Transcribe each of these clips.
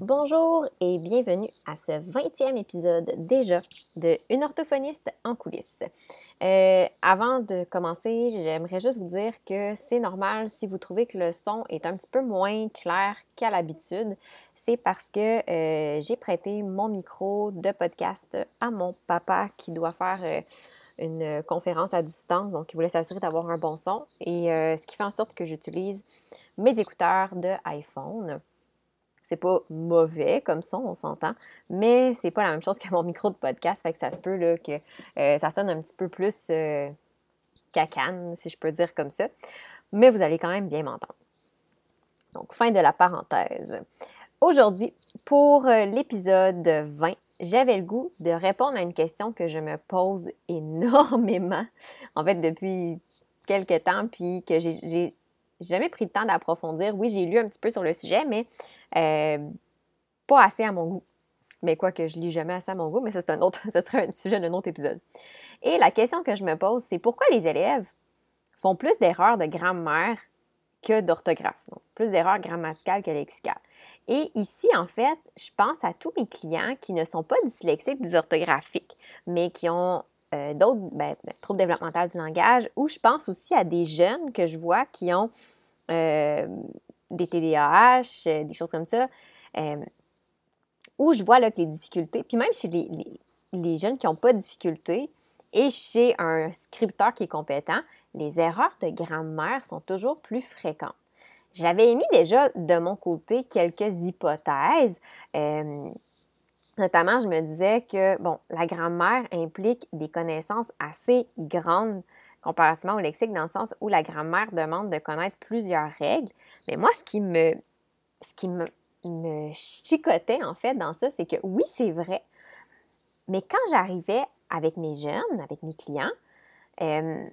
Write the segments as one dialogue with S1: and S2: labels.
S1: Bonjour et bienvenue à ce 20e épisode déjà de Une orthophoniste en coulisses. Euh, avant de commencer, j'aimerais juste vous dire que c'est normal si vous trouvez que le son est un petit peu moins clair qu'à l'habitude. C'est parce que euh, j'ai prêté mon micro de podcast à mon papa qui doit faire euh, une conférence à distance, donc il voulait s'assurer d'avoir un bon son et ce qui fait en sorte que j'utilise mes écouteurs de iPhone. C'est pas mauvais comme son, on s'entend, mais c'est pas la même chose que mon micro de podcast, fait que ça se peut là, que euh, ça sonne un petit peu plus euh, cacane, si je peux dire comme ça. Mais vous allez quand même bien m'entendre. Donc, fin de la parenthèse. Aujourd'hui, pour euh, l'épisode 20, j'avais le goût de répondre à une question que je me pose énormément, en fait, depuis quelques temps, puis que j'ai jamais pris le temps d'approfondir. Oui, j'ai lu un petit peu sur le sujet, mais euh, pas assez à mon goût. Mais quoi que je lis jamais assez à mon goût, mais ça, c'est un autre, ce serait un sujet d'un autre épisode. Et la question que je me pose, c'est pourquoi les élèves font plus d'erreurs de grammaire que d'orthographe, donc plus d'erreurs grammaticales que lexicales. Et ici, en fait, je pense à tous mes clients qui ne sont pas dyslexiques, dysorthographiques, mais qui ont euh, d'autres ben, ben, troubles développementaux du langage, ou je pense aussi à des jeunes que je vois qui ont euh, des TDAH, euh, des choses comme ça, où je vois là, que les difficultés, puis même chez les, jeunes qui n'ont pas de difficultés, et chez un scripteur qui est compétent, les erreurs de grammaire sont toujours plus fréquentes. J'avais émis déjà de mon côté quelques hypothèses. Notamment, je me disais que, bon, la grammaire implique des connaissances assez grandes comparativement au lexique, dans le sens où la grammaire demande de connaître plusieurs règles. Mais moi, ce qui me, ce chicotait, en fait, dans ça, c'est que oui, c'est vrai, mais quand j'arrivais avec mes jeunes, avec mes clients, euh,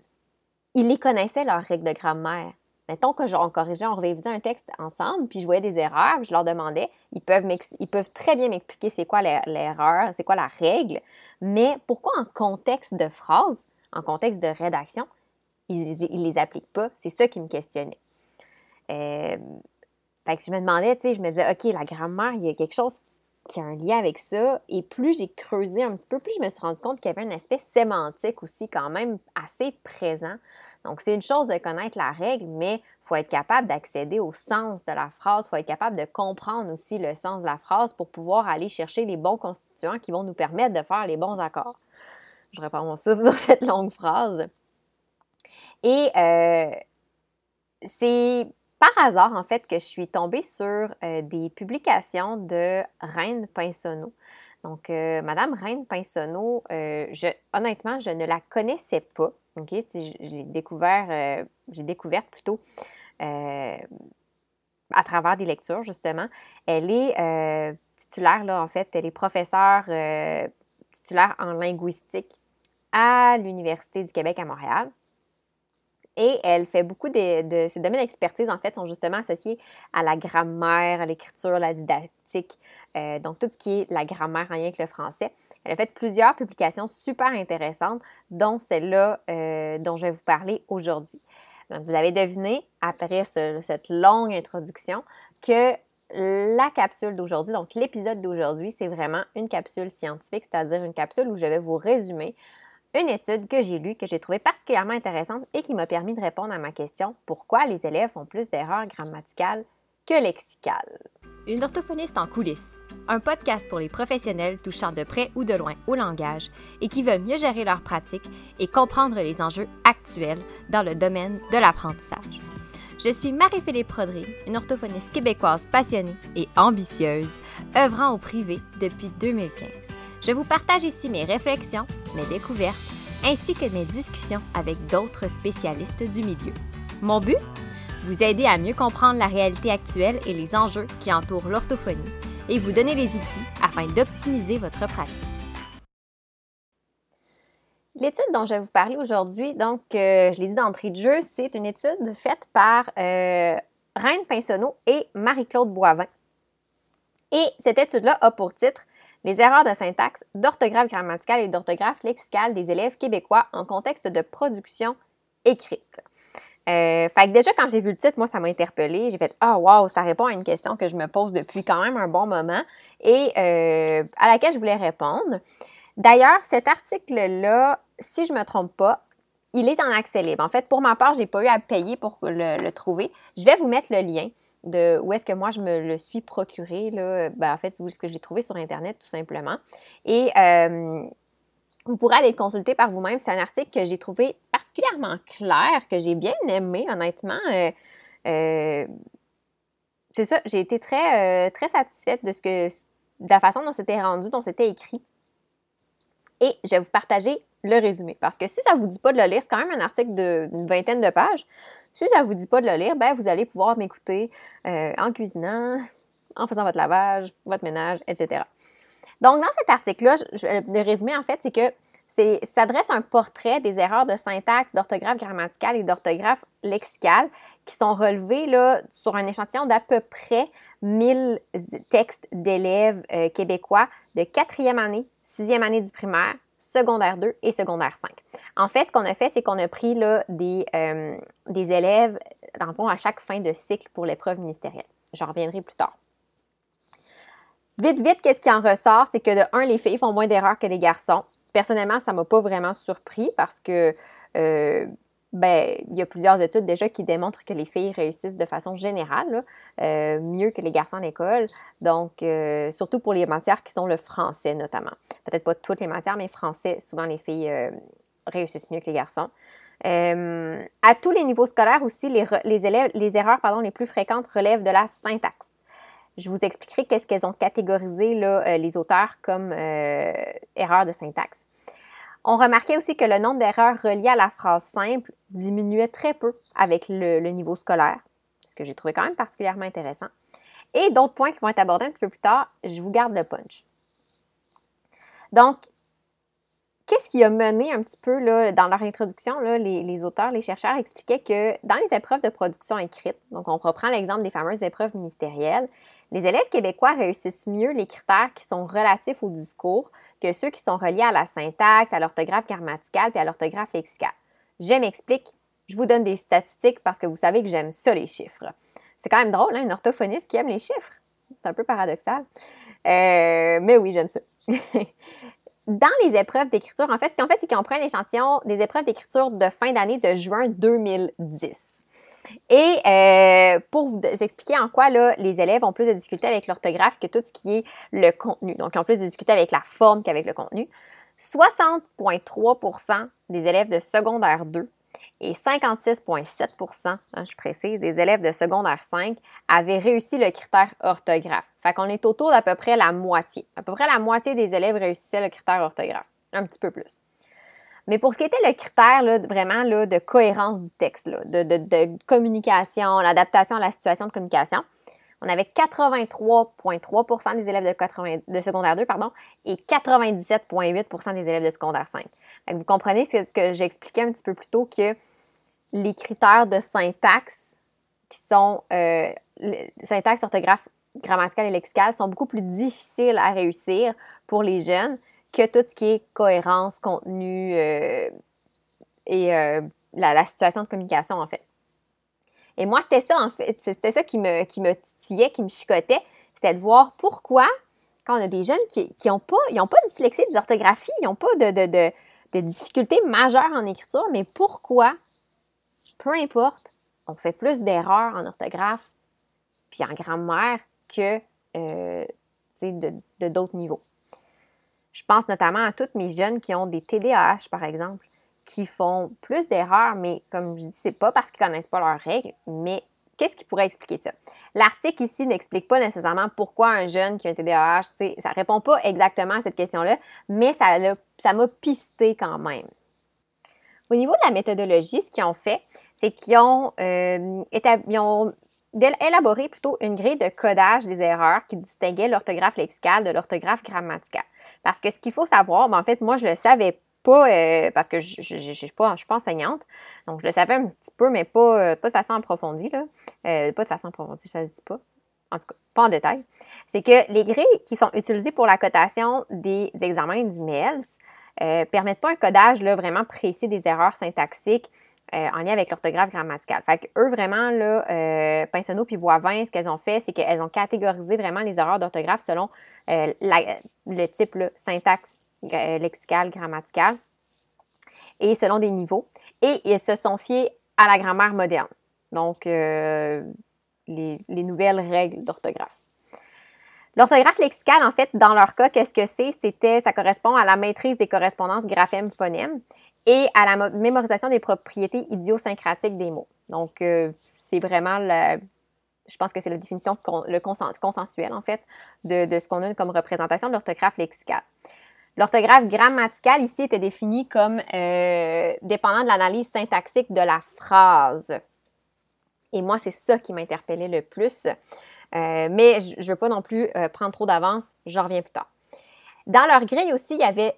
S1: ils connaissaient, leurs règles de grammaire. Mettons que on corrigeait, on révisait un texte ensemble, puis je voyais des erreurs, je leur demandais, ils peuvent, ils peuvent très bien m'expliquer c'est quoi l'erreur, c'est quoi la règle, mais pourquoi en contexte de phrase, en contexte de rédaction, ils ne les appliquent pas? C'est ça qui me questionnait. Euh, fait que je me demandais, tu sais, je me disais, OK, la grammaire, il y a quelque chose qui a un lien avec ça. Et plus j'ai creusé un petit peu, plus je me suis rendu compte qu'il y avait un aspect sémantique aussi quand même assez présent. Donc, c'est une chose de connaître la règle, mais il faut être capable d'accéder au sens de la phrase, il faut être capable de comprendre aussi le sens de la phrase pour pouvoir aller chercher les bons constituants qui vont nous permettre de faire les bons accords. Je reprends mon souffle sur cette longue phrase. Et euh, c'est par hasard, en fait, que je suis tombée sur euh, des publications de Reine Pinsonneau. Donc, euh, Madame Reine Pinsonneau, euh, je, honnêtement, je ne la connaissais pas. OK? J'ai découvert, j'ai découvert plutôt à travers des lectures, justement. Elle est titulaire, là, en fait, elle est professeure titulaire en linguistique à l'Université du Québec à Montréal. Et elle fait beaucoup de, de, ses domaines d'expertise, en fait, sont justement associés à la grammaire, à l'écriture, la didactique, euh, donc tout ce qui est la grammaire en lien avec le français. Elle a fait plusieurs publications super intéressantes, dont celle-là euh, dont je vais vous parler aujourd'hui. vous avez deviné, après cette longue introduction, que la capsule d'aujourd'hui, donc l'épisode d'aujourd'hui, c'est vraiment une capsule scientifique, c'est-à-dire une capsule où je vais vous résumer une étude que j'ai lue, que j'ai trouvée particulièrement intéressante et qui m'a permis de répondre à ma question pourquoi les élèves font plus d'erreurs grammaticales que lexicales?
S2: Une orthophoniste en coulisses, un podcast pour les professionnels touchant de près ou de loin au langage et qui veulent mieux gérer leur pratique et comprendre les enjeux actuels dans le domaine de l'apprentissage. Je suis Marie-Philippe Prodry, une orthophoniste québécoise passionnée et ambitieuse, œuvrant au privé depuis 2015. Je vous partage ici mes réflexions, mes découvertes, ainsi que mes discussions avec d'autres spécialistes du milieu. Mon but? Vous aider à mieux comprendre la réalité actuelle et les enjeux qui entourent l'orthophonie et vous donner les outils afin d'optimiser votre pratique.
S1: L'étude dont je vais vous parler aujourd'hui, donc, euh, je l'ai dit d'entrée de jeu, c'est une étude faite par euh, Reine Pinsonneau et Marie-Claude Boivin. Et cette étude-là a pour titre les erreurs de syntaxe, d'orthographe grammaticale et d'orthographe lexicale des élèves québécois en contexte de production écrite. Euh, fait que déjà, quand j'ai vu le titre, moi, ça m'a interpellée. J'ai fait Ah, oh, wow, ça répond à une question que je me pose depuis quand même un bon moment et euh, à laquelle je voulais répondre. D'ailleurs, cet article-là, si je ne me trompe pas, il est en accès libre. En fait, pour ma part, je n'ai pas eu à payer pour le, trouver. Je vais vous mettre le lien de où est-ce que moi je me le suis procuré, là, ben, en fait, où est-ce que je l'ai trouvé sur Internet, tout simplement. Et euh, vous pourrez aller le consulter par vous-même. C'est un article que j'ai trouvé particulièrement clair, que j'ai bien aimé, honnêtement. Euh, euh, c'est ça, j'ai été très, très satisfaite de ce que de la façon dont c'était rendu, dont c'était écrit. Et je vais vous partager le résumé. Parce que si ça ne vous dit pas de le lire, c'est quand même un article d'une vingtaine de pages. Si ça ne vous dit pas de le lire, ben, vous allez pouvoir m'écouter euh, en cuisinant, en faisant votre lavage, votre ménage, etc. Donc, dans cet article-là, le résumé, en fait, c'est que ça dresse un portrait des erreurs de syntaxe, d'orthographe grammaticale et d'orthographe lexicale qui sont relevées là, sur un échantillon d'à peu près 1000 textes d'élèves euh, québécois de quatrième année, sixième année du primaire, secondaire 2 et secondaire 5. En fait, ce qu'on a fait, c'est qu'on a pris là, des, euh, des élèves, dans à chaque fin de cycle pour l'épreuve ministérielle. J'en reviendrai plus tard. Vite, vite, qu'est-ce qui en ressort? C'est que de un, les filles font moins d'erreurs que les garçons. Personnellement, ça ne m'a pas vraiment surpris parce que euh, ben, il y a plusieurs études déjà qui démontrent que les filles réussissent de façon générale euh, mieux que les garçons à l'école. Donc, euh, surtout pour les matières qui sont le français notamment. Peut-être pas toutes les matières, mais français, souvent les filles euh, réussissent mieux que les garçons. à tous les niveaux scolaires aussi, les, les élèves, les erreurs pardon, les plus fréquentes relèvent de la syntaxe. Je vous expliquerai qu'est-ce qu'elles ont catégorisé là, les auteurs comme erreurs de syntaxe. On remarquait aussi que le nombre d'erreurs reliées à la phrase simple diminuait très peu avec le, niveau scolaire, ce que j'ai trouvé quand même particulièrement intéressant. Et d'autres points qui vont être abordés un petit peu plus tard, je vous garde le punch. Donc, qu'est-ce qui a mené un petit peu dans leur introduction, les, auteurs, les chercheurs expliquaient que dans les épreuves de production écrite, donc on reprend l'exemple des fameuses épreuves ministérielles, les élèves québécois réussissent mieux les critères qui sont relatifs au discours que ceux qui sont reliés à la syntaxe, à l'orthographe grammaticale et à l'orthographe lexicale. Je m'explique. Je vous donne des statistiques parce que vous savez que j'aime ça, les chiffres. C'est quand même drôle, hein, une orthophoniste qui aime les chiffres. C'est un peu paradoxal. Euh, mais oui, j'aime ça. Dans les épreuves d'écriture, en fait, ce qu'on fait, c'est qu'on prend un échantillon des épreuves d'écriture de fin d'année de juin 2010. Et euh, pour vous expliquer en quoi là, les élèves ont plus de difficultés avec l'orthographe que tout ce qui est le contenu. Donc, ils ont plus de difficultés avec la forme qu'avec le contenu. 60,3% des élèves de secondaire 2 et 56,7% hein, je précise, des élèves de secondaire 5 avaient réussi le critère orthographe. Fait qu'on est autour d'à peu près la moitié. À peu près la moitié des élèves réussissaient le critère orthographe. Un petit peu plus. Mais pour ce qui était le critère vraiment de cohérence du texte, de, communication, l'adaptation à la situation de communication, on avait 83,3% des élèves de, secondaire 2 pardon, et 97,8% des élèves de secondaire 5. vous comprenez ce que j'ai expliqué un petit peu plus tôt que les critères de syntaxe qui sont euh, syntaxe, orthographe, grammaticale et lexicale sont beaucoup plus difficiles à réussir pour les jeunes que tout ce qui est cohérence, contenu euh, et euh, la, situation de communication, en fait. Et moi, c'était ça, en fait, c'était ça qui me, qui me titillait, qui me chicotait, c'était de voir pourquoi, quand on a des jeunes qui n'ont pas, pas de dyslexie, d'orthographie, ils n'ont pas de, de, de, difficultés majeures en écriture, mais pourquoi, peu importe, on fait plus d'erreurs en orthographe puis en grammaire que euh, de d'autres niveaux. Je pense notamment à toutes mes jeunes qui ont des TDAH, par exemple, qui font plus d'erreurs, mais comme je dis, c'est pas parce qu'ils connaissent pas leurs règles, mais qu'est-ce qui pourrait expliquer ça? L'article ici n'explique pas nécessairement pourquoi un jeune qui a un TDAH, ça répond pas exactement à cette question-là, mais ça m'a pisté quand même. Au niveau de la méthodologie, ce qu'ils ont fait, c'est qu'ils ont, euh, ont élaboré plutôt une grille de codage des erreurs qui distinguait l'orthographe lexicale de l'orthographe grammaticale. Parce que ce qu'il faut savoir, ben, en fait, moi, je le savais pas euh, parce que je ne suis, pas, enseignante. Donc, je le savais un petit peu, mais pas, euh, pas de façon approfondie. Là. Euh, pas de façon approfondie, ça se dit pas. En tout cas, pas en détail. C'est que les grilles qui sont utilisées pour la cotation des examens du MELS ne permettent pas un codage là, vraiment précis des erreurs syntaxiques euh, en lien avec l'orthographe grammaticale. Fait que eux, vraiment, là, euh, Pinsonneau puis Boivin, ce qu'elles ont fait, c'est qu'elles ont catégorisé vraiment les erreurs d'orthographe selon euh, le type syntaxe lexicale, grammaticale et selon des niveaux. Et ils se sont fiés à la grammaire moderne. Donc, les nouvelles règles d'orthographe. L'orthographe lexicale, en fait, dans leur cas, qu'est-ce que c'est? C'était, ça correspond à la maîtrise des correspondances graphèmes-phonèmes et à la mémorisation des propriétés idiosyncratiques des mots. Donc, euh, c'est vraiment je pense que c'est la définition le consensuel, en fait, de, ce qu'on a comme représentation de l'orthographe lexicale. L'orthographe grammaticale ici était définie comme euh, dépendant de l'analyse syntaxique de la phrase. Et moi, c'est ça qui m'interpellait le plus. Euh, mais je ne veux pas non plus prendre trop d'avance, j'en reviens plus tard. Dans leur grille aussi, il y avait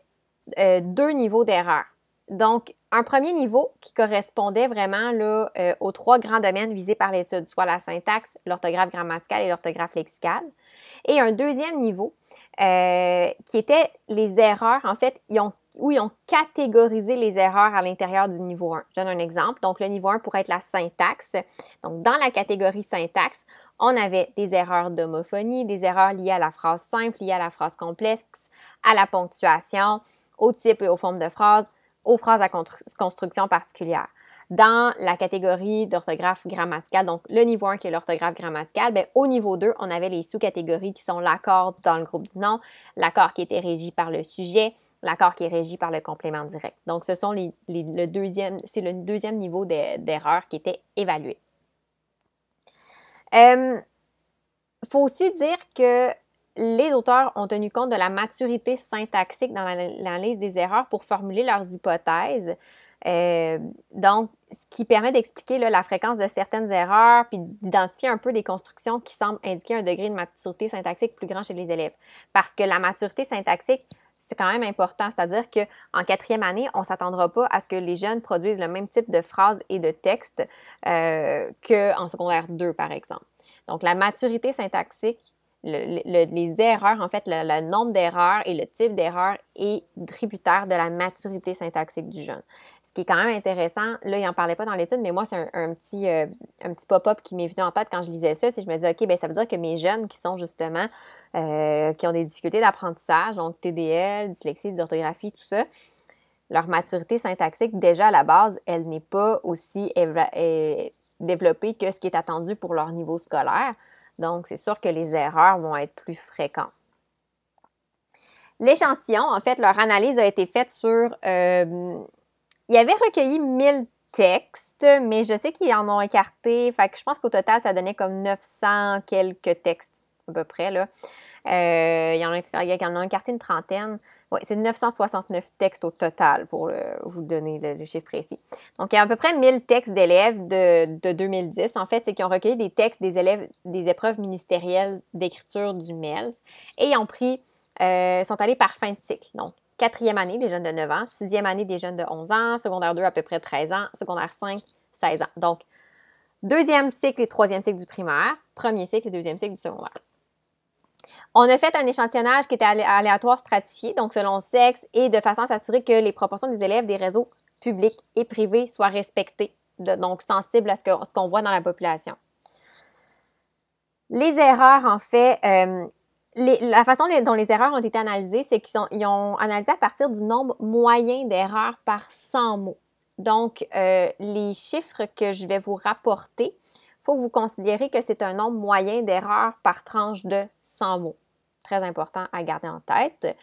S1: deux niveaux d'erreur. Donc, un premier niveau qui correspondait vraiment euh, aux trois grands domaines visés par l'étude, soit la syntaxe, l'orthographe grammaticale et l'orthographe lexicale. Et un deuxième niveau euh, qui était les erreurs, en fait, où ils ont catégorisé les erreurs à l'intérieur du niveau 1. Je donne un exemple. Donc, le niveau 1 pourrait être la syntaxe. Donc, dans la catégorie syntaxe, on avait des erreurs d'homophonie, des erreurs liées à la phrase simple, liées à la phrase complexe, à la ponctuation, au type et aux formes de phrases, aux phrases à construction particulière. Dans la catégorie d'orthographe grammaticale, donc le niveau 1 qui est l'orthographe grammaticale, bien, au niveau 2, on avait les sous-catégories qui sont l'accord dans le groupe du nom, l'accord qui était régi par le sujet, l'accord qui est régi par le complément direct. Donc, ce sont les, le deuxième, c'est le deuxième niveau d'erreur qui était évalué. Il euh, faut aussi dire que les auteurs ont tenu compte de la maturité syntaxique dans l'analyse des erreurs pour formuler leurs hypothèses. Euh, donc, ce qui permet d'expliquer la fréquence de certaines erreurs, puis d'identifier un peu des constructions qui semblent indiquer un degré de maturité syntaxique plus grand chez les élèves. Parce que la maturité syntaxique, c'est quand même important, c'est-à-dire qu'en quatrième année, on ne s'attendra pas à ce que les jeunes produisent le même type de phrases et de textes euh, qu'en secondaire 2, par exemple. Donc, la maturité syntaxique les erreurs, en fait, le, nombre d'erreurs et le type d'erreur est tributaire de la maturité syntaxique du jeune. Ce qui est quand même intéressant, là, il n'en parlait pas dans l'étude, mais moi, c'est un, petit, euh, petit pop-up qui m'est venu en tête quand je lisais ça, c'est je me dis, OK, bien, ça veut dire que mes jeunes qui sont justement, euh, qui ont des difficultés d'apprentissage, donc TDL, dyslexie, dysorthographie, tout ça, leur maturité syntaxique, déjà à la base, elle n'est pas aussi développée que ce qui est attendu pour leur niveau scolaire. Donc, c'est sûr que les erreurs vont être plus fréquentes. L'échantillon, en fait, leur analyse a été faite sur... Euh, il avait recueilli 1000 textes, mais je sais qu'ils en ont écarté. Fait je pense qu'au total, ça donnait comme 900 quelques textes, à peu près. Là. Euh, il, y en a, il en écarté une trentaine. Oui, c'est 969 textes au total pour vous donner le, chiffre précis. Donc, il y a à peu près 1000 textes d'élèves de, 2010. En fait, c'est qu'ils ont recueilli des textes des élèves des épreuves ministérielles d'écriture du MELS et ils ont pris, euh, sont allés par fin de cycle. Donc, quatrième année des jeunes de 9 ans, sixième année des jeunes de 11 ans, secondaire 2 à peu près 13 ans, secondaire 5, 16 ans. Donc, deuxième cycle et troisième cycle du primaire, premier cycle et deuxième cycle du secondaire. On a fait un échantillonnage qui était aléatoire stratifié, donc selon sexe, et de façon à s'assurer que les proportions des élèves des réseaux publics et privés soient respectées, donc sensibles à ce qu'on voit dans la population. Les erreurs, en fait, euh, la façon dont les erreurs ont été analysées, c'est qu'ils ont analysé à partir du nombre moyen d'erreurs par 100 mots. Donc, euh, les chiffres que je vais vous rapporter, il faut que vous considérez que c'est un nombre moyen d'erreurs par tranche de 100 mots très important à garder en tête.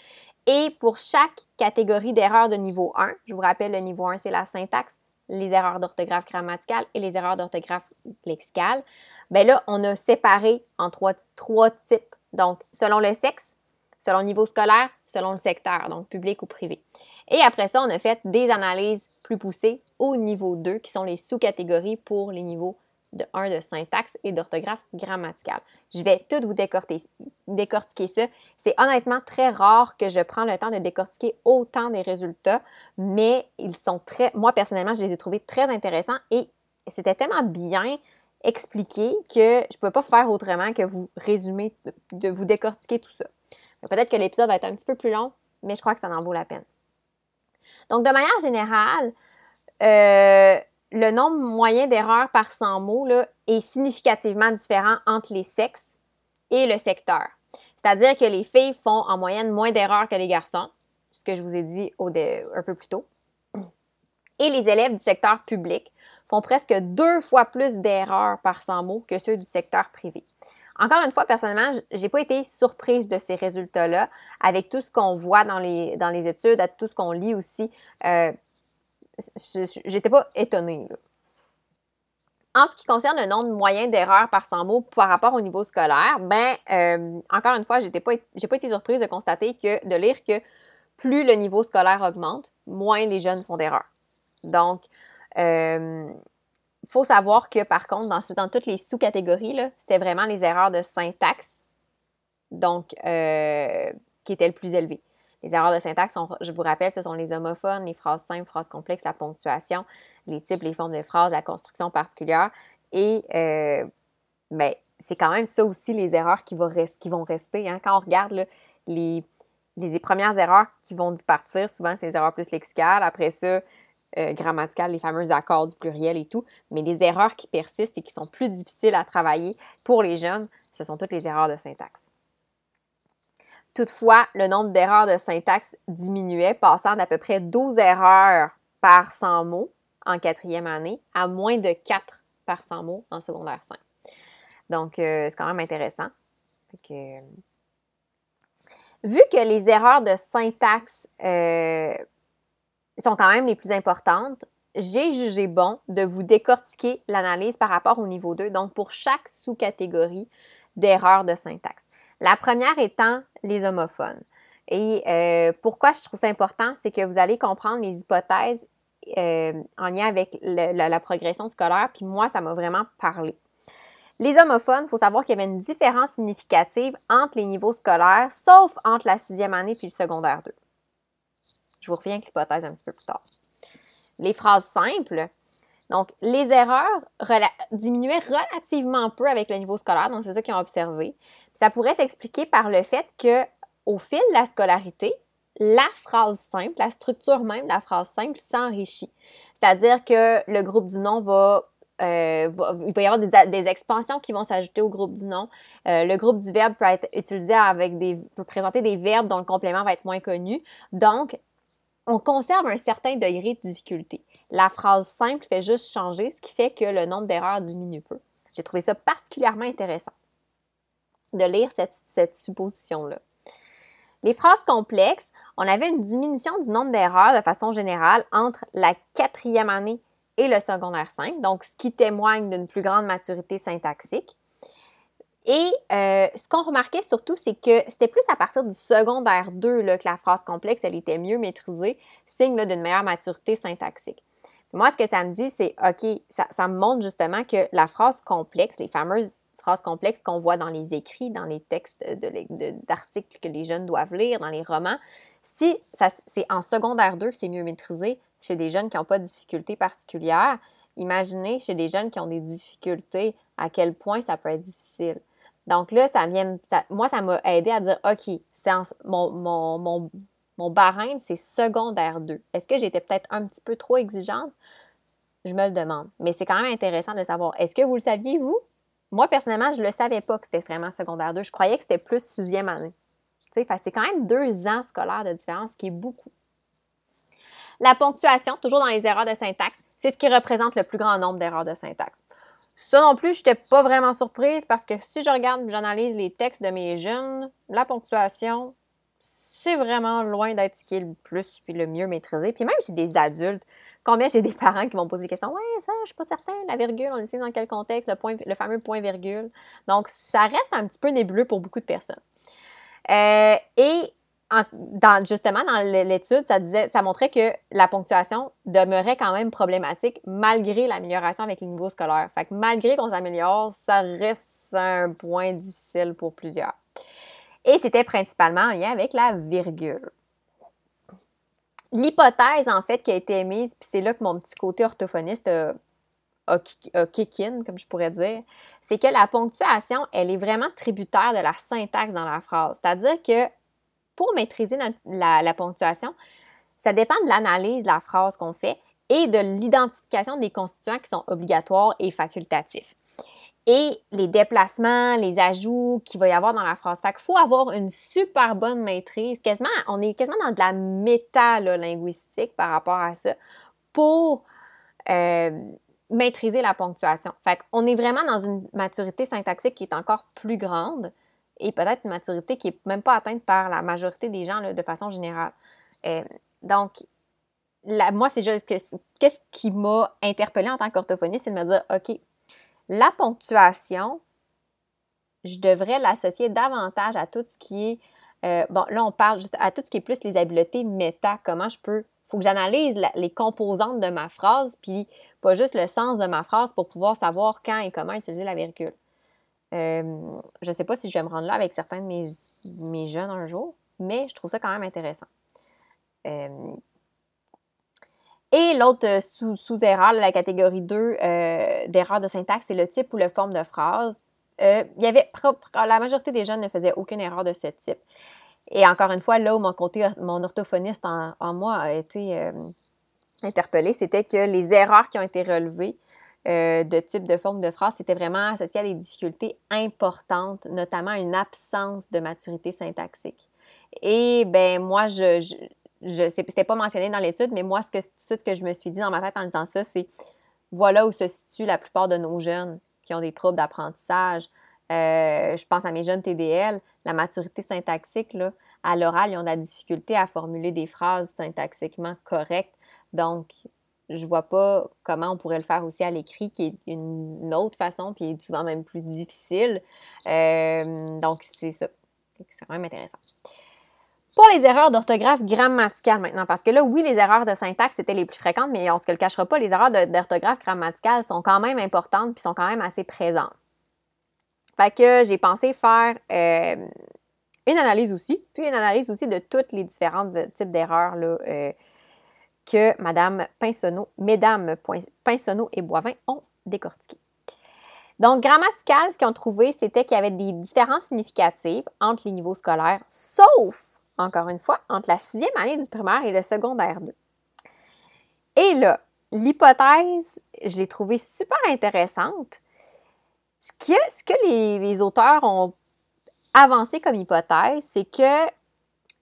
S1: Et pour chaque catégorie d'erreurs de niveau 1, je vous rappelle, le niveau 1, c'est la syntaxe, les erreurs d'orthographe grammaticale et les erreurs d'orthographe lexicale. Bien là, on a séparé en trois, trois types. Donc, selon le sexe, selon le niveau scolaire, selon le secteur, donc public ou privé. Et après ça, on a fait des analyses plus poussées au niveau 2, qui sont les sous-catégories pour les niveaux de 1 de syntaxe et d'orthographe grammaticale. Je vais tout vous décortiquer ça. C'est honnêtement très rare que je prends le temps de décortiquer autant des résultats, mais ils sont très, moi personnellement, je les ai trouvés très intéressants et c'était tellement bien expliqué que je ne pouvais pas faire autrement que vous résumer, de vous décortiquer tout ça. Peut-être que l'épisode va être un petit peu plus long, mais je crois que ça en vaut la peine. Donc, de manière générale, euh, le nombre moyen d'erreurs par 100 mots est significativement différent entre les sexes et le secteur. C'est-à-dire que les filles font en moyenne moins d'erreurs que les garçons, ce que je vous ai dit un peu plus tôt. Et les élèves du secteur public font presque deux fois plus d'erreurs par 100 mots que ceux du secteur privé. Encore une fois, personnellement, j'ai pas été surprise de ces résultats-là avec tout ce qu'on voit dans les, dans les études, avec tout ce qu'on lit aussi. Euh, j'étais pas étonnée. En ce qui concerne le nombre moyen d'erreurs par 100 mots par rapport au niveau scolaire, ben, euh, encore une fois, j'étais pas, j'ai pas été surprise de constater que, de lire que plus le niveau scolaire augmente, moins les jeunes font d'erreurs. Donc, il euh, faut savoir que par contre, dans, toutes les sous-catégories, c'était vraiment les erreurs de syntaxe, donc, euh, qui étaient le plus élevées. Les erreurs de syntaxe, je vous rappelle, ce sont les homophones, les phrases simples, phrases complexes, la ponctuation, les types, les formes de phrases, la construction particulière. Et euh, ben, c'est quand même ça aussi les erreurs qui, qui vont rester. Hein. Quand on regarde les, les, premières erreurs qui vont partir, souvent c'est les erreurs plus lexicales. Après ça, euh, grammaticales, les fameux accords du pluriel et tout. Mais les erreurs qui persistent et qui sont plus difficiles à travailler pour les jeunes, ce sont toutes les erreurs de syntaxe. Toutefois, le nombre d'erreurs de syntaxe diminuait, passant d'à peu près 12 erreurs par 100 mots en quatrième année à moins de 4 par 100 mots en secondaire 5. Donc, euh, c'est quand même intéressant. vu que les erreurs de syntaxe euh, sont quand même les plus importantes, j'ai jugé bon de vous décortiquer l'analyse par rapport au niveau 2, donc pour chaque sous-catégorie d'erreurs de syntaxe. La première étant les homophones. Et euh, pourquoi je trouve ça important, c'est que vous allez comprendre les hypothèses euh, en lien avec la, progression scolaire, puis moi, ça m'a vraiment parlé. Les homophones, il faut savoir qu'il y avait une différence significative entre les niveaux scolaires, sauf entre la sixième année puis le secondaire 2. Je vous reviens avec l'hypothèse un petit peu plus tard. Les phrases simples, donc les erreurs diminuaient relativement peu avec le niveau scolaire, donc c'est ça qu'ils ont observé. Ça pourrait s'expliquer par le fait que au fil de la scolarité, la phrase simple, la structure même de la phrase simple s'enrichit. C'est-à-dire que le groupe du nom va euh, il peut y avoir des, expansions qui vont s'ajouter au groupe du nom. Euh, le groupe du verbe peut être utilisé avec des, peut présenter des verbes dont le complément va être moins connu. Donc, on conserve un certain degré de difficulté. La phrase simple fait juste changer, ce qui fait que le nombre d'erreurs diminue peu. J'ai trouvé ça particulièrement intéressant de lire cette, supposition-là. Les phrases complexes, on avait une diminution du nombre d'erreurs de façon générale entre la quatrième année et le secondaire 5, donc ce qui témoigne d'une plus grande maturité syntaxique. Et euh, ce qu'on remarquait surtout, c'est que c'était plus à partir du secondaire 2 là, que la phrase complexe, elle était mieux maîtrisée, signe d'une meilleure maturité syntaxique. Moi, ce que ça me dit, c'est, OK, ça, me montre justement que la phrase complexe, les fameuses phrases complexes qu'on voit dans les écrits, dans les textes d'articles que les jeunes doivent lire, dans les romans, si c'est en secondaire 2 que c'est mieux maîtrisé chez des jeunes qui n'ont pas de difficultés particulières, imaginez chez des jeunes qui ont des difficultés, à quel point ça peut être difficile. Donc là, ça vient, moi, ça m'a aidé à dire, OK, c'est mon, mon, mon, barème, c'est secondaire 2. Est-ce que j'étais peut-être un petit peu trop exigeante? Je me le demande. Mais c'est quand même intéressant de savoir. Est-ce que vous le saviez, vous? Moi, personnellement, je ne le savais pas que c'était vraiment secondaire 2. Je croyais que c'était plus sixième année. C'est quand même deux ans scolaires de différence, ce qui est beaucoup. La ponctuation, toujours dans les erreurs de syntaxe, c'est ce qui représente le plus grand nombre d'erreurs de syntaxe. Ça non plus, je n'étais pas vraiment surprise parce que si je regarde, j'analyse les textes de mes jeunes, la ponctuation, c'est vraiment loin d'être ce qui est le plus puis le mieux maîtrisé. Puis même chez des adultes, combien j'ai des parents qui vont poser des questions Ouais, ça, je suis pas certain, la virgule, on sait dans quel contexte, le, point, le fameux point-virgule. Donc, ça reste un petit peu nébuleux pour beaucoup de personnes. Euh, et justement, dans l'étude, ça disait, ça montrait que la ponctuation demeurait quand même problématique malgré l'amélioration avec les niveaux scolaires. Fait que malgré qu'on s'améliore, ça reste un point difficile pour plusieurs. Et c'était principalement en lien avec la virgule. L'hypothèse, en fait, qui a été émise, puis c'est là que mon petit côté orthophoniste a, a, kick in, comme je pourrais dire, c'est que la ponctuation, elle est vraiment tributaire de la syntaxe dans la phrase. C'est-à-dire que pour maîtriser la, ponctuation, ça dépend de l'analyse de la phrase qu'on fait et de l'identification des constituants qui sont obligatoires et facultatifs. Et les déplacements, les ajouts qu'il va y avoir dans la phrase. Fait qu'il faut avoir une super bonne maîtrise. Quasiment, on est quasiment dans de la méta-linguistique par rapport à ça pour euh, maîtriser la ponctuation. Fait qu'on est vraiment dans une maturité syntaxique qui est encore plus grande et peut-être une maturité qui n'est même pas atteinte par la majorité des gens de façon générale. Euh, donc, moi, c'est juste qu'est-ce qui m'a interpellée en tant qu'orthophoniste, c'est de me dire, OK, la ponctuation, je devrais l'associer davantage à tout ce qui est, euh, bon, là, on parle juste à tout ce qui est plus les habiletés méta, comment je peux, il faut que j'analyse les composantes de ma phrase, puis pas juste le sens de ma phrase pour pouvoir savoir quand et comment utiliser la virgule. Euh, je ne sais pas si je vais me rendre là avec certains de mes, jeunes un jour, mais je trouve ça quand même intéressant. Euh, et l'autre euh, sous-erreur, la catégorie 2 euh, d'erreur de syntaxe, c'est le type ou la forme de phrase. y avait, la majorité des jeunes ne faisaient aucune erreur de ce type. Et encore une fois, là où mon côté, mon orthophoniste en, moi a été interpellé, c'était que les erreurs qui ont été relevées de type de forme de phrase, c'était vraiment associé à des difficultés importantes, notamment une absence de maturité syntaxique. Et ben moi, je, je c'était pas mentionné dans l'étude, mais moi, ce que, ce que je me suis dit dans ma tête en disant ça, c'est voilà où se situent la plupart de nos jeunes qui ont des troubles d'apprentissage. Euh, je pense à mes jeunes TDL, la maturité syntaxique, là, à l'oral, ils ont de la difficulté à formuler des phrases syntaxiquement correctes. Donc, je vois pas comment on pourrait le faire aussi à l'écrit, qui est une autre façon, puis souvent même plus difficile. Euh, donc, c'est ça. C'est quand même intéressant. Pour les erreurs d'orthographe grammaticale maintenant, parce que là, oui, les erreurs de syntaxe étaient les plus fréquentes, mais on ne se le cachera pas, les erreurs d'orthographe grammaticale sont quand même importantes puis sont quand même assez présentes. Fait que j'ai pensé faire euh, une analyse aussi, puis une analyse aussi de tous les différents types d'erreurs euh, que Madame Pinsonneau, Mesdames Pinsonneau et Boivin ont décortiquées. Donc, grammatical, ce qu'ils ont trouvé, c'était qu'il y avait des différences significatives entre les niveaux scolaires, sauf encore une fois, entre la sixième année du primaire et le secondaire 2. Et là, l'hypothèse, je l'ai trouvée super intéressante. Ce que, les auteurs ont avancé comme hypothèse, c'est que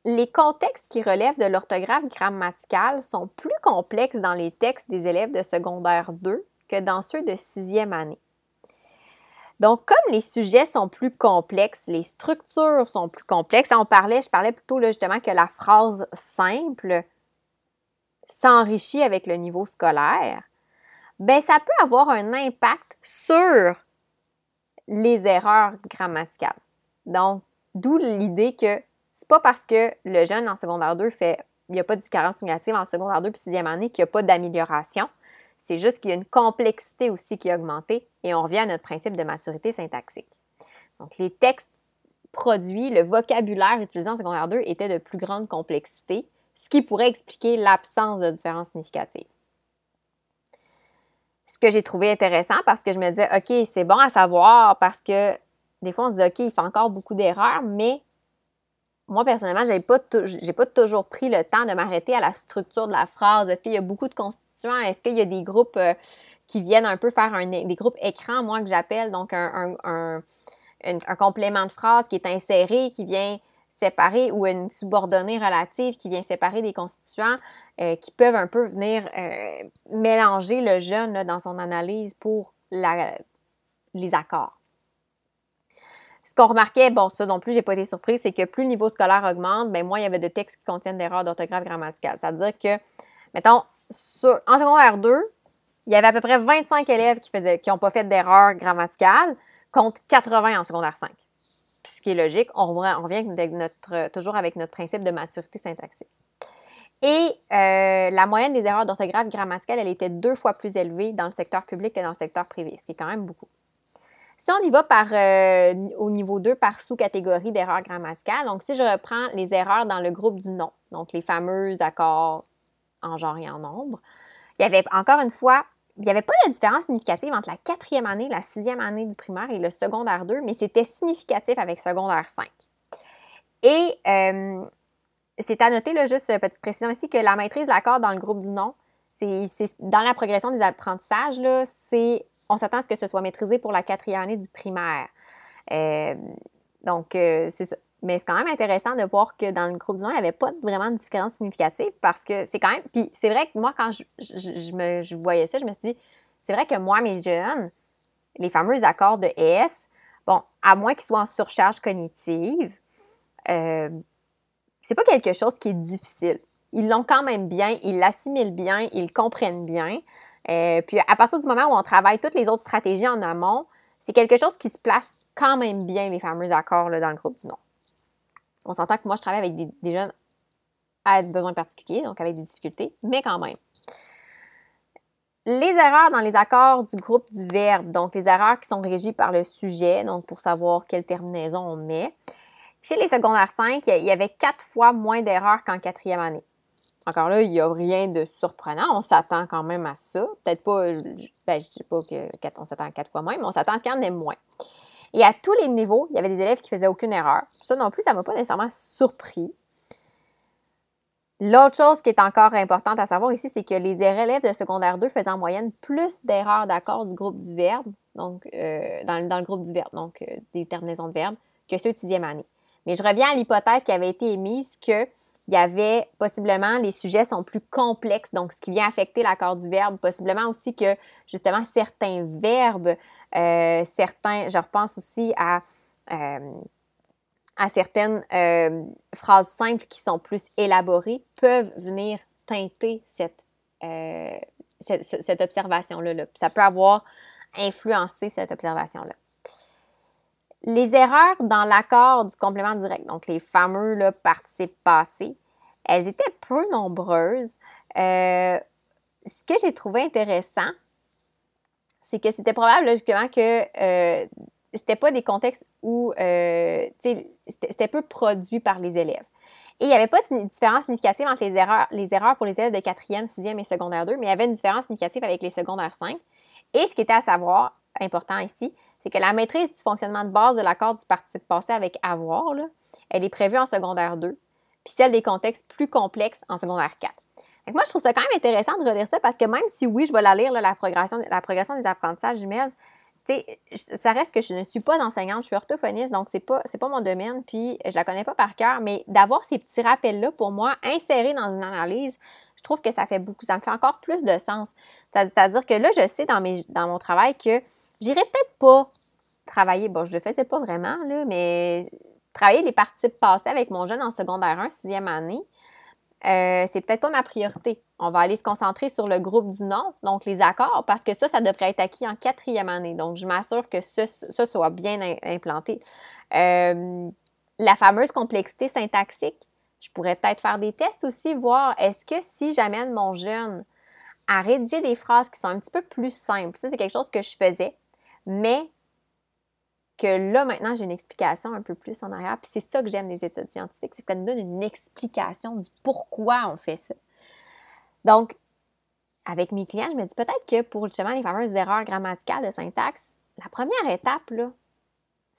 S1: les contextes qui relèvent de l'orthographe grammaticale sont plus complexes dans les textes des élèves de secondaire 2 que dans ceux de sixième année. Donc, comme les sujets sont plus complexes, les structures sont plus complexes, on parlait, je parlais plutôt là, justement que la phrase simple s'enrichit avec le niveau scolaire, ben ça peut avoir un impact sur les erreurs grammaticales. Donc, d'où l'idée que c'est pas parce que le jeune en secondaire 2 fait il n'y a pas de différence négative en secondaire 2 puis sixième année qu'il n'y a pas d'amélioration. C'est juste qu'il y a une complexité aussi qui a augmenté et on revient à notre principe de maturité syntaxique. Donc, les textes produits, le vocabulaire utilisé en secondaire 2 était de plus grande complexité, ce qui pourrait expliquer l'absence de différence significative. Ce que j'ai trouvé intéressant parce que je me disais, OK, c'est bon à savoir parce que des fois, on se dit, OK, il fait encore beaucoup d'erreurs, mais moi, personnellement, je n'ai pas, pas toujours pris le temps de m'arrêter à la structure de la phrase. Est-ce qu'il y a beaucoup de constituants? Est-ce qu'il y a des groupes euh, qui viennent un peu faire un, des groupes écrans, moi, que j'appelle, donc un, un, complément de phrase qui est inséré, qui vient séparer, ou une subordonnée relative qui vient séparer des constituants euh, qui peuvent un peu venir euh, mélanger le jeune dans son analyse pour les accords? Ce qu'on remarquait, bon, ça non plus, j'ai pas été surprise, c'est que plus le niveau scolaire augmente, bien, moins il y avait de textes qui contiennent d'erreurs d'orthographe grammaticale. C'est-à-dire que, mettons, en secondaire 2, il y avait à peu près 25 élèves qui n'ont qui pas fait d'erreurs grammaticales contre 80 en secondaire 5. ce qui est logique, on revient, notre, toujours avec notre principe de maturité syntaxique. Et euh, la moyenne des erreurs d'orthographe grammaticale, elle était deux fois plus élevée dans le secteur public que dans le secteur privé, ce qui est quand même beaucoup. Si on y va par, euh, au niveau 2 par sous-catégorie d'erreurs grammaticales, donc si je reprends les erreurs dans le groupe du nom, donc les fameux accords en genre et en nombre, il y avait encore une fois, il n'y avait pas de différence significative entre la quatrième année, la sixième année du primaire et le secondaire 2, mais c'était significatif avec secondaire 5. Et euh, c'est à noter, là, juste petite précision ici, que la maîtrise de l'accord dans le groupe du nom, c'est dans la progression des apprentissages, c'est on s'attend à ce que ce soit maîtrisé pour la quatrième année du primaire. Euh, donc, euh, c'est ça. Mais c'est quand même intéressant de voir que dans le groupe du nom, il n'y avait pas vraiment de différence significative parce que c'est quand même. Puis c'est vrai que moi, quand je, je, je voyais ça, je me suis dit, c'est vrai que moi, mes jeunes, les fameux accords de S, bon, à moins qu'ils soient en surcharge cognitive, euh, c'est pas quelque chose qui est difficile. Ils l'ont quand même bien, ils l'assimilent bien, ils comprennent bien. Euh, puis à partir du moment où on travaille toutes les autres stratégies en amont, c'est quelque chose qui se place quand même bien, les fameux accords là, dans le groupe du nom. On s'entend que moi, je travaille avec des, jeunes à besoins particuliers, donc avec des difficultés, mais quand même. Les erreurs dans les accords du groupe du verbe, donc les erreurs qui sont régies par le sujet, donc pour savoir quelle terminaison on met. Chez les secondaires 5, il y avait quatre fois moins d'erreurs qu'en quatrième année. Encore là, il n'y a rien de surprenant. On s'attend quand même à ça. Peut-être pas, ben, je ne sais pas qu'on s'attend à quatre fois moins, mais on s'attend à ce qu'il y en ait moins. Et à tous les niveaux, il y avait des élèves qui faisaient aucune erreur. Ça non plus, ça ne m'a pas nécessairement surpris. L'autre chose qui est encore importante à savoir ici, c'est que les élèves de secondaire 2 faisaient en moyenne plus d'erreurs d'accord du groupe du verbe, donc euh, dans, le groupe du verbe, donc euh, des terminaisons de verbe, que ceux de sixième année. Mais je reviens à l'hypothèse qui avait été émise que il y avait possiblement, les sujets sont plus complexes, donc ce qui vient affecter l'accord du verbe, possiblement aussi que justement certains verbes, euh, certains, je repense aussi à, euh, à certaines euh, phrases simples qui sont plus élaborées, peuvent venir teinter cette, cette, observation-là. Là. Ça peut avoir influencé cette observation-là. Les erreurs dans l'accord du complément direct, donc les fameux participes passés, elles étaient peu nombreuses. Euh, ce que j'ai trouvé intéressant, c'est que c'était probable logiquement que euh, c'était pas des contextes où euh, c'était peu produit par les élèves. Et il n'y avait pas de différence significative entre les erreurs, les erreurs pour les élèves de 4e, 6e et secondaire 2, mais il y avait une différence significative avec les secondaires 5. Et ce qui était à savoir, important ici, c'est que la maîtrise du fonctionnement de base de l'accord du participe passé avec avoir, elle est prévue en secondaire 2, puis celle des contextes plus complexes en secondaire 4. Donc moi, je trouve ça quand même intéressant de relire ça parce que même si oui, je vais la lire, la, progression, la progression des apprentissages jumelles, ça reste que je ne suis pas enseignante, je suis orthophoniste, donc c'est pas, pas mon domaine, puis je la connais pas par cœur, mais d'avoir ces petits rappels-là, pour moi, insérés dans une analyse, je trouve que ça fait beaucoup, ça me fait encore plus de sens. C'est-à-dire que là, je sais dans, mes, dans mon travail que j'irai peut-être pas travailler, bon, je le faisais pas vraiment, là, mais travailler les participes passés avec mon jeune en secondaire 1, sixième année, euh, c'est peut-être pas ma priorité. On va aller se concentrer sur le groupe du nom, donc les accords, parce que ça, ça devrait être acquis en quatrième année. Donc, je m'assure que ça, soit bien implanté. Euh, la fameuse complexité syntaxique, je pourrais peut-être faire des tests aussi, voir est-ce que si j'amène mon jeune à rédiger des phrases qui sont un petit peu plus simples, ça, c'est quelque chose que je faisais, mais que là, maintenant, j'ai une explication un peu plus en arrière. Puis c'est ça que j'aime des études scientifiques, c'est que ça nous donne une explication du pourquoi on fait ça. Donc, avec mes clients, je me dis peut-être que pour justement les fameuses erreurs grammaticales de syntaxe, la première étape, là,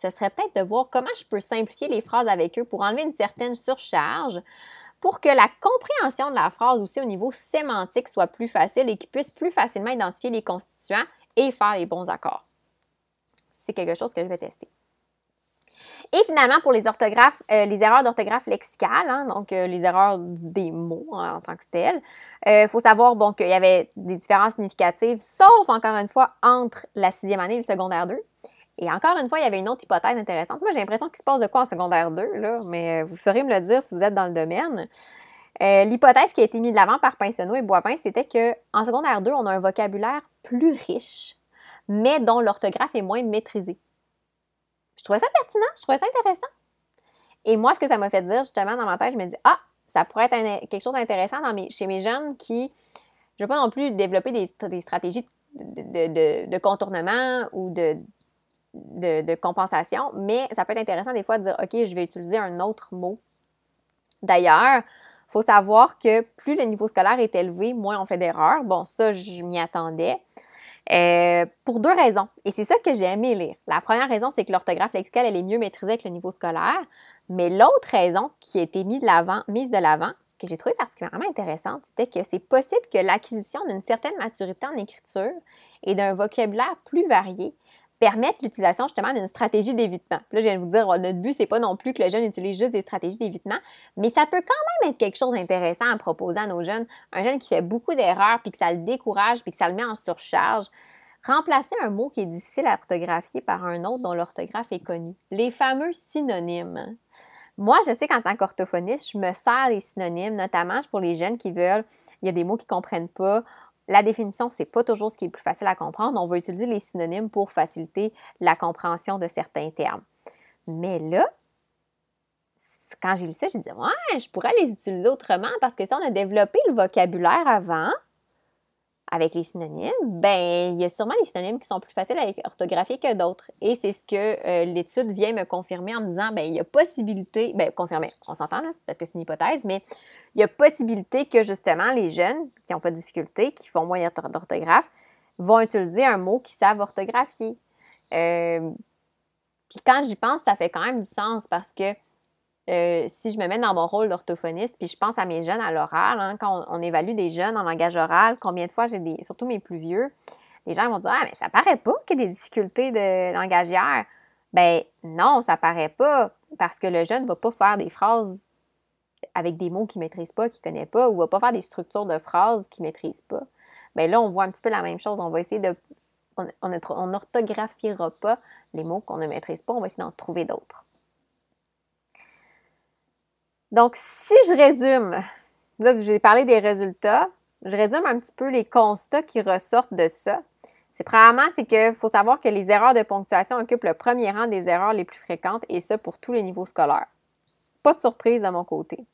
S1: ce serait peut-être de voir comment je peux simplifier les phrases avec eux pour enlever une certaine surcharge, pour que la compréhension de la phrase aussi au niveau sémantique soit plus facile et qu'ils puissent plus facilement identifier les constituants et faire les bons accords c'est quelque chose que je vais tester. Et finalement, pour les orthographes, euh, les erreurs d'orthographe lexicale, hein, donc euh, les erreurs des mots hein, en tant que telles, il euh, faut savoir qu'il y avait des différences significatives, sauf encore une fois entre la sixième année et le secondaire 2. Et encore une fois, il y avait une autre hypothèse intéressante. Moi, j'ai l'impression qu'il se passe de quoi en secondaire 2, là, mais vous saurez me le dire si vous êtes dans le domaine. L'hypothèse qui a été mise de l'avant par Pinsonneau et Boivin, c'était qu'en secondaire 2, on a un vocabulaire plus riche mais dont l'orthographe est moins maîtrisée. Je trouvais ça pertinent, je trouvais ça intéressant. Et moi, ce que ça m'a fait dire, justement, dans ma tête, je me dis, ah, ça pourrait être quelque chose d'intéressant chez mes jeunes qui, je ne veux pas non plus développer des, stratégies de, contournement ou de, de, compensation, mais ça peut être intéressant des fois de dire, OK, je vais utiliser un autre mot. D'ailleurs, il faut savoir que plus le niveau scolaire est élevé, moins on fait d'erreurs. Bon, ça, je m'y attendais. Euh, pour deux raisons. Et c'est ça que j'ai aimé lire. La première raison, c'est que l'orthographe lexicale, elle est mieux maîtrisée avec le niveau scolaire. Mais l'autre raison qui a été mise de l'avant, mise de l'avant, que j'ai trouvée particulièrement intéressante, c'était que c'est possible que l'acquisition d'une certaine maturité en écriture et d'un vocabulaire plus varié permette l'utilisation justement d'une stratégie d'évitement. Là, je viens de vous dire, notre but, c'est pas non plus que le jeune utilise juste des stratégies d'évitement, mais ça peut quand même être quelque chose d'intéressant à proposer à nos jeunes. Un jeune qui fait beaucoup d'erreurs, puis que ça le décourage, puis que ça le met en surcharge. Remplacer un mot qui est difficile à orthographier par un autre dont l'orthographe est connue. Les fameux synonymes. Moi, je sais qu'en tant qu'orthophoniste, je me sers des synonymes, notamment pour les jeunes qui veulent, il y a des mots qu'ils ne comprennent pas. La définition, ce n'est pas toujours ce qui est plus facile à comprendre. On va utiliser les synonymes pour faciliter la compréhension de certains termes. Mais là, quand j'ai lu ça, j'ai dit Ouais, je pourrais les utiliser autrement parce que si on a développé le vocabulaire avant, avec les synonymes, ben il y a sûrement des synonymes qui sont plus faciles à orthographier que d'autres. Et c'est ce que euh, l'étude vient me confirmer en me disant, ben il y a possibilité, ben confirmer, on s'entend là, parce que c'est une hypothèse, mais il y a possibilité que justement les jeunes qui n'ont pas de difficulté, qui font moins d'orthographe, vont utiliser un mot qu'ils savent orthographier. Euh, puis quand j'y pense, ça fait quand même du sens parce que euh, si je me mets dans mon rôle d'orthophoniste, puis je pense à mes jeunes à l'oral, hein, quand on, évalue des jeunes en langage oral, combien de fois j'ai des, surtout mes plus vieux, les gens vont dire Ah, mais ça paraît pas qu'il y a des difficultés de langagière. Ben non, ça paraît pas, parce que le jeune ne va pas faire des phrases avec des mots qu'il ne maîtrise pas, qu'il ne connaît pas, ou va pas faire des structures de phrases qu'il ne maîtrise pas. Bien là, on voit un petit peu la même chose. On va essayer de. On n'orthographiera pas les mots qu'on ne maîtrise pas, on va essayer d'en trouver d'autres. Donc, si je résume, là, j'ai parlé des résultats, je résume un petit peu les constats qui ressortent de ça. C'est premièrement, c'est qu'il faut savoir que les erreurs de ponctuation occupent le premier rang des erreurs les plus fréquentes et ça pour tous les niveaux scolaires. Pas de surprise de mon côté.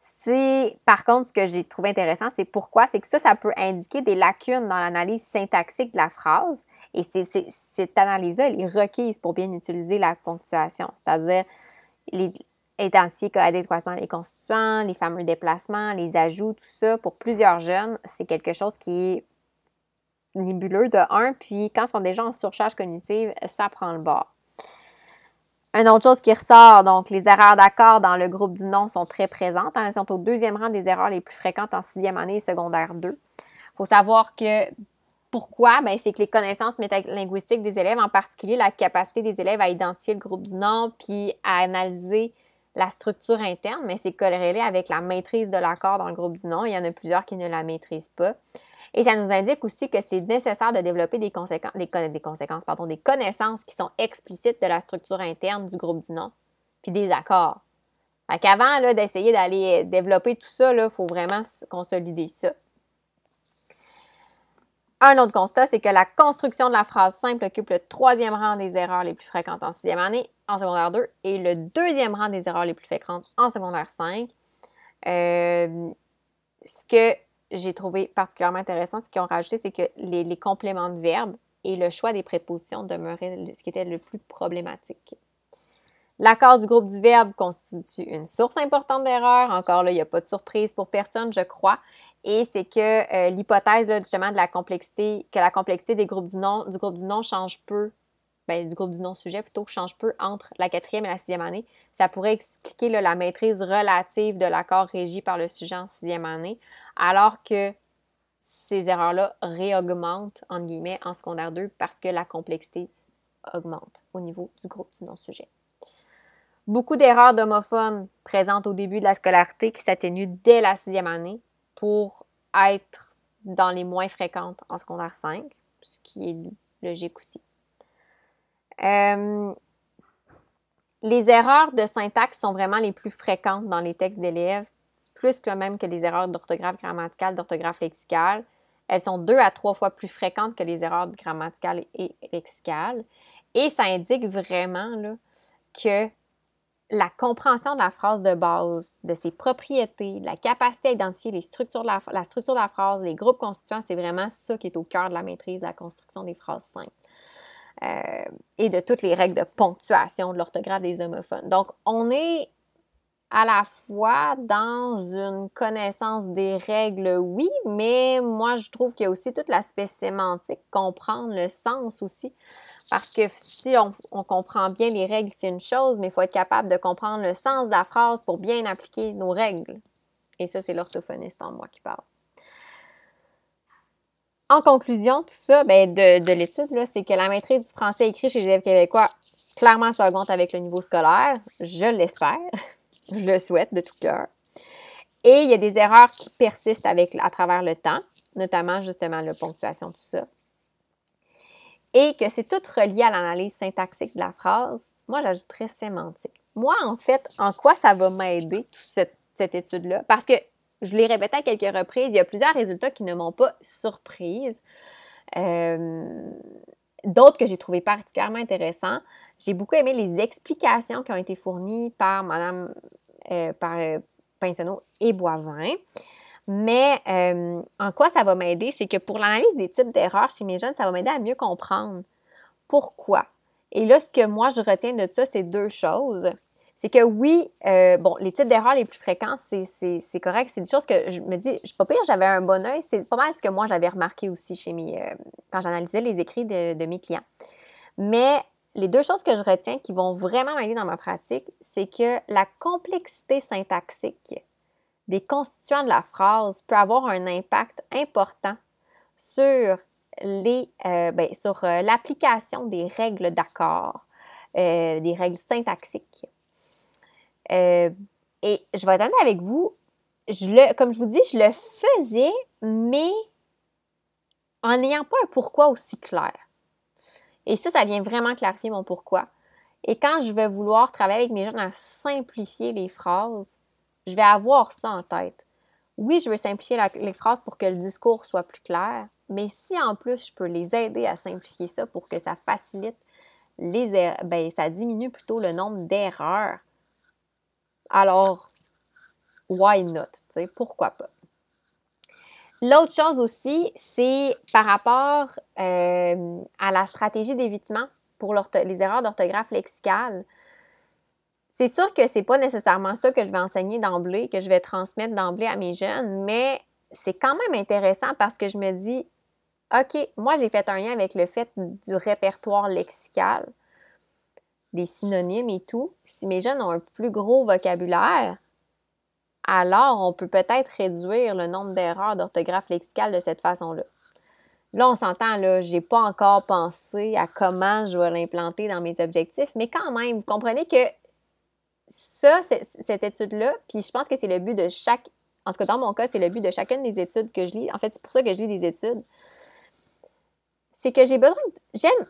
S1: C'est, par contre, ce que j'ai trouvé intéressant, c'est pourquoi, c'est que ça, ça peut indiquer des lacunes dans l'analyse syntaxique de la phrase. Et cette analyse-là, elle est requise pour bien utiliser la ponctuation. C'est-à-dire, les, identifier adéquatement les constituants, les fameux déplacements, les ajouts, tout ça, pour plusieurs jeunes, c'est quelque chose qui est nébuleux de un, puis quand ils sont déjà en surcharge cognitive, ça prend le bord. Une autre chose qui ressort, donc les erreurs d'accord dans le groupe du nom sont très présentes. Hein, elles sont au deuxième rang des erreurs les plus fréquentes en sixième année et secondaire 2. Il faut savoir que pourquoi? Ben, c'est que les connaissances linguistiques des élèves, en particulier la capacité des élèves à identifier le groupe du nom puis à analyser la structure interne, mais c'est corrélé avec la maîtrise de l'accord dans le groupe du nom. Il y en a plusieurs qui ne la maîtrisent pas. Et ça nous indique aussi que c'est nécessaire de développer des, conséquences, des, connaissances qui sont explicites de la structure interne du groupe du nom, puis des accords. Fait qu'avant d'essayer d'aller développer tout ça, il faut vraiment consolider ça. Un autre constat, c'est que la construction de la phrase simple occupe le troisième rang des erreurs les plus fréquentes en sixième année, en secondaire 2, et le deuxième rang des erreurs les plus fréquentes en secondaire 5. Euh, ce que j'ai trouvé particulièrement intéressant, ce qu'ils ont rajouté, c'est que les, compléments de verbes et le choix des prépositions demeuraient ce qui était le plus problématique. L'accord du groupe du verbe constitue une source importante d'erreurs. Encore là, il n'y a pas de surprise pour personne, je crois. Et c'est que euh, l'hypothèse justement de la complexité, que la complexité des groupes du nom, groupe du nom change peu, ben, du groupe du non-sujet plutôt, change peu entre la quatrième et la sixième année. Ça pourrait expliquer la maîtrise relative de l'accord régi par le sujet en sixième année, alors que ces erreurs-là réaugmentent, entre guillemets, en secondaire 2 parce que la complexité augmente au niveau du groupe du non-sujet. Beaucoup d'erreurs d'homophones présentes au début de la scolarité qui s'atténuent dès la sixième année pour être dans les moins fréquentes en secondaire 5, ce qui est logique aussi. Euh, les erreurs de syntaxe sont vraiment les plus fréquentes dans les textes d'élèves, plus que même que les erreurs d'orthographe grammaticale, d'orthographe lexicale. Elles sont deux à trois fois plus fréquentes que les erreurs grammaticales et lexicales. Et ça indique vraiment que la compréhension de la phrase de base, de ses propriétés, la capacité à identifier les structures de la, structure de la phrase, les groupes constituants, c'est vraiment ça qui est au cœur de la maîtrise, la construction des phrases simples. Euh, et de toutes les règles de ponctuation, de l'orthographe des homophones. Donc, on est à la fois dans une connaissance des règles, oui, mais moi, je trouve qu'il y a aussi tout l'aspect sémantique, comprendre le sens aussi. Parce que si on, comprend bien les règles, c'est une chose, mais il faut être capable de comprendre le sens de la phrase pour bien appliquer nos règles. Et ça, c'est l'orthophoniste en moi qui parle. En conclusion, tout ça, ben, de, de l'étude, c'est que la maîtrise du français écrit chez les élèves québécois, clairement, ça augmente avec le niveau scolaire. Je l'espère. Je le souhaite de tout cœur. Et il y a des erreurs qui persistent avec, à travers le temps, notamment justement la ponctuation, tout ça. Et que c'est tout relié à l'analyse syntaxique de la phrase. Moi, j'ajouterais sémantique. Moi, en fait, en quoi ça va m'aider, toute cette, cette étude-là? Parce que je l'ai répété à quelques reprises, il y a plusieurs résultats qui ne m'ont pas surprise. Euh, d'autres que j'ai trouvé particulièrement intéressants. J'ai beaucoup aimé les explications qui ont été fournies par Madame euh, par euh, et Boivin. Mais en quoi ça va m'aider? C'est que pour l'analyse des types d'erreurs chez mes jeunes, ça va m'aider à mieux comprendre pourquoi. Et là, ce que moi, je retiens de ça, c'est deux choses c'est que oui, euh, bon, les types d'erreurs les plus fréquents, c'est correct. C'est des choses que je me dis, je pas pire, j'avais un bon oeil. C'est pas mal ce que moi j'avais remarqué aussi chez mes, euh, quand j'analysais les écrits de, mes clients. Mais les deux choses que je retiens qui vont vraiment m'aider dans ma pratique, c'est que la complexité syntaxique des constituants de la phrase peut avoir un impact important sur les, euh, ben, sur l'application des règles d'accord, des règles syntaxiques. Euh, et je vais être avec vous, je le, comme je vous dis, je le faisais, mais en n'ayant pas un pourquoi aussi clair. Et ça, ça vient vraiment clarifier mon pourquoi. Et quand je vais vouloir travailler avec mes jeunes à simplifier les phrases, je vais avoir ça en tête. Oui, je veux simplifier les phrases pour que le discours soit plus clair, mais si en plus je peux les aider à simplifier ça pour que ça facilite les er-, ben, ça diminue plutôt le nombre d'erreurs alors, why not? Pourquoi pas? L'autre chose aussi, c'est par rapport euh, à la stratégie d'évitement pour les erreurs d'orthographe lexicale. C'est sûr que c'est pas nécessairement ça que je vais enseigner d'emblée, que je vais transmettre d'emblée à mes jeunes, mais c'est quand même intéressant parce que je me dis, OK, moi j'ai fait un lien avec le fait du répertoire lexical des synonymes et tout, si mes jeunes ont un plus gros vocabulaire, alors on peut peut-être réduire le nombre d'erreurs d'orthographe lexicale de cette façon-là. Là, on s'entend, là, j'ai pas encore pensé à comment je vais l'implanter dans mes objectifs, mais quand même, vous comprenez que ça, cette étude-là, puis je pense que c'est le but de chaque, en tout cas dans mon cas, c'est le but de chacune des études que je lis. En fait, c'est pour ça que je lis des études. C'est que j'ai besoin, j'aime,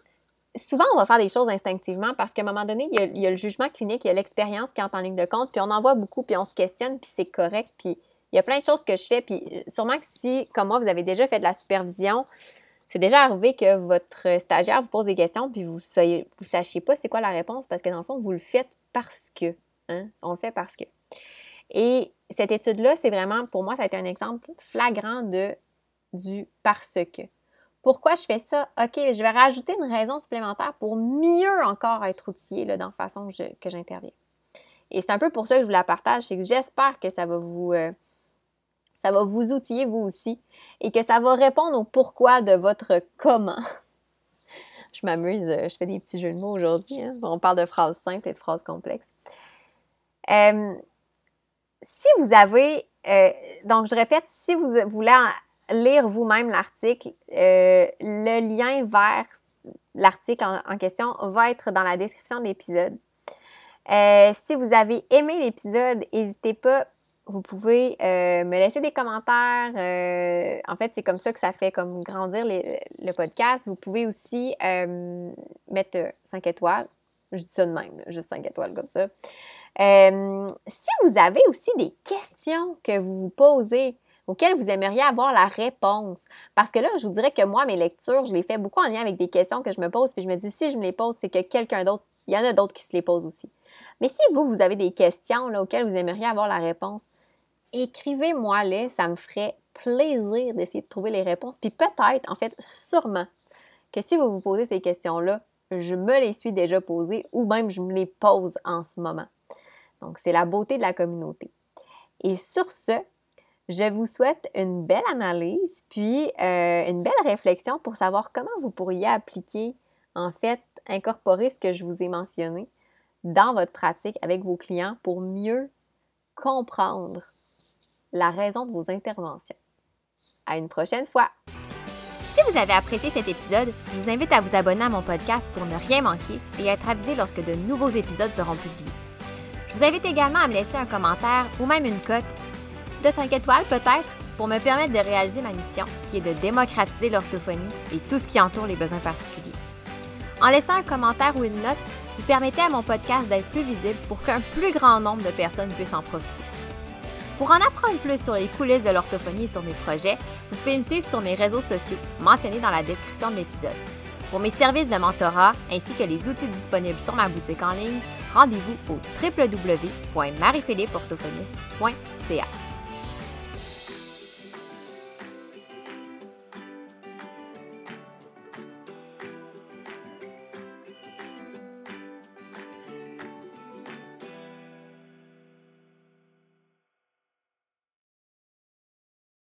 S1: souvent, on va faire des choses instinctivement parce qu'à un moment donné, il y, a, le jugement clinique, il y a l'expérience qui entre en ligne de compte, puis on en voit beaucoup, puis on se questionne, puis c'est correct, puis il y a plein de choses que je fais, puis euh, sûrement que si, comme moi, vous avez déjà fait de la supervision, c'est déjà arrivé que votre stagiaire vous pose des questions, puis vous ne vous sachiez pas c'est quoi la réponse, parce que dans le fond, vous le faites parce que. Hein? On le fait parce que. Et cette étude-là, c'est vraiment, pour moi, ça a été un exemple flagrant de du parce que. Pourquoi je fais ça? OK, je vais rajouter une raison supplémentaire pour mieux encore être outillé là, dans la façon que j'interviens. Et c'est un peu pour ça que je vous la partage, c'est que j'espère que ça va vous euh, ça va vous outiller vous aussi et que ça va répondre au pourquoi de votre comment. je m'amuse, euh, je fais des petits jeux de mots aujourd'hui. Hein. On parle de phrases simples et de phrases complexes. Euh, si vous avez, donc je répète, si vous voulez lire vous-même l'article. Euh, le lien vers l'article en, question va être dans la description de l'épisode. Euh, si vous avez aimé l'épisode, n'hésitez pas. Vous pouvez euh, me laisser des commentaires. en fait, c'est comme ça que ça fait comme grandir le podcast. Vous pouvez aussi mettre 5 étoiles. Je dis ça de même, juste 5 étoiles comme ça. Si vous avez aussi des questions que vous vous posez, auxquelles vous aimeriez avoir la réponse. Parce que là, je vous dirais que moi, mes lectures, je les fais beaucoup en lien avec des questions que je me pose, puis je me dis, si je me les pose, c'est que quelqu'un d'autre, il y en a d'autres qui se les posent aussi. Mais si vous, vous avez des questions auxquelles vous aimeriez avoir la réponse, écrivez-moi-les, ça me ferait plaisir d'essayer de trouver les réponses. Puis peut-être, en fait, sûrement, que si vous vous posez ces questions-là, je me les suis déjà posées ou même je me les pose en ce moment. Donc, c'est la beauté de la communauté. Et sur ce, je vous souhaite une belle analyse, puis euh, une belle réflexion pour savoir comment vous pourriez appliquer, en fait, incorporer ce que je vous ai mentionné dans votre pratique avec vos clients pour mieux comprendre la raison de vos interventions. À une prochaine fois!
S2: Si vous avez apprécié cet épisode, je vous invite à vous abonner à mon podcast pour ne rien manquer et être avisé lorsque de nouveaux épisodes seront publiés. Vous invite également à me laisser un commentaire ou même une cote de 5 étoiles peut-être pour me permettre de réaliser ma mission qui est de démocratiser l'orthophonie et tout ce qui entoure les besoins particuliers. En laissant un commentaire ou une note, vous permettez à mon podcast d'être plus visible pour qu'un plus grand nombre de personnes puissent en profiter. Pour en apprendre plus sur les coulisses de l'orthophonie et sur mes projets, vous pouvez me suivre sur mes réseaux sociaux mentionnés dans la description de l'épisode. Pour mes services de mentorat ainsi que les outils disponibles sur ma boutique en ligne, rendez-vous au www.mariephilippeorthophoniste.ca.